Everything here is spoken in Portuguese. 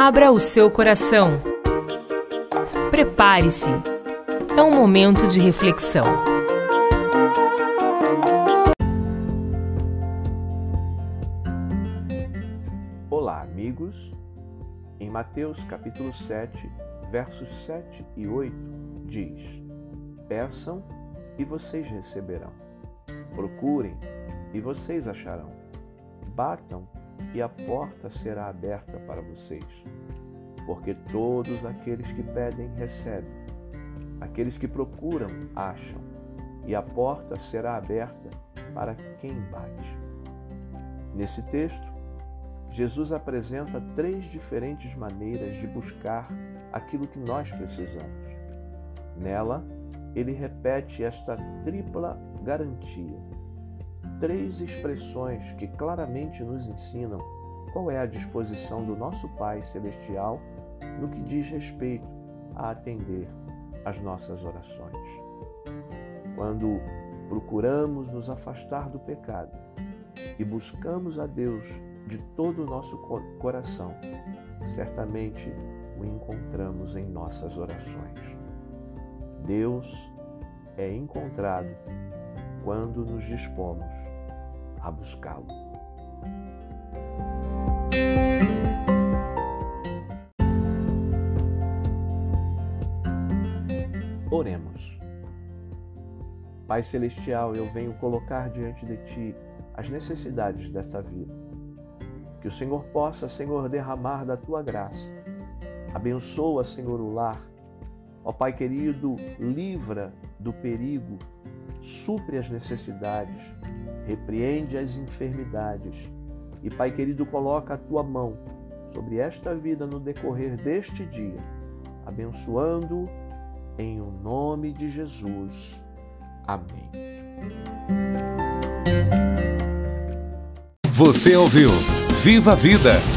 Abra o seu coração. Prepare-se. É um momento de reflexão. Olá, amigos. Em Mateus capítulo 7, versos 7 e 8, diz: Peçam e vocês receberão. Procurem e vocês acharão. Batam e a porta será aberta para vocês. Porque todos aqueles que pedem, recebem. Aqueles que procuram, acham. E a porta será aberta para quem bate. Nesse texto, Jesus apresenta três diferentes maneiras de buscar aquilo que nós precisamos. Nela, ele repete esta tripla garantia três expressões que claramente nos ensinam qual é a disposição do nosso Pai Celestial no que diz respeito a atender às nossas orações. Quando procuramos nos afastar do pecado e buscamos a Deus de todo o nosso coração, certamente o encontramos em nossas orações. Deus é encontrado quando nos dispomos a buscá-lo. Oremos. Pai Celestial, eu venho colocar diante de Ti as necessidades desta vida. Que o Senhor possa, Senhor, derramar da Tua graça. Abençoa, Senhor, o lar. Ó Pai querido, livra do perigo, supre as necessidades, repreende as enfermidades. E, Pai querido, coloca a tua mão sobre esta vida no decorrer deste dia, abençoando em o nome de Jesus. Amém. Você ouviu Viva a Vida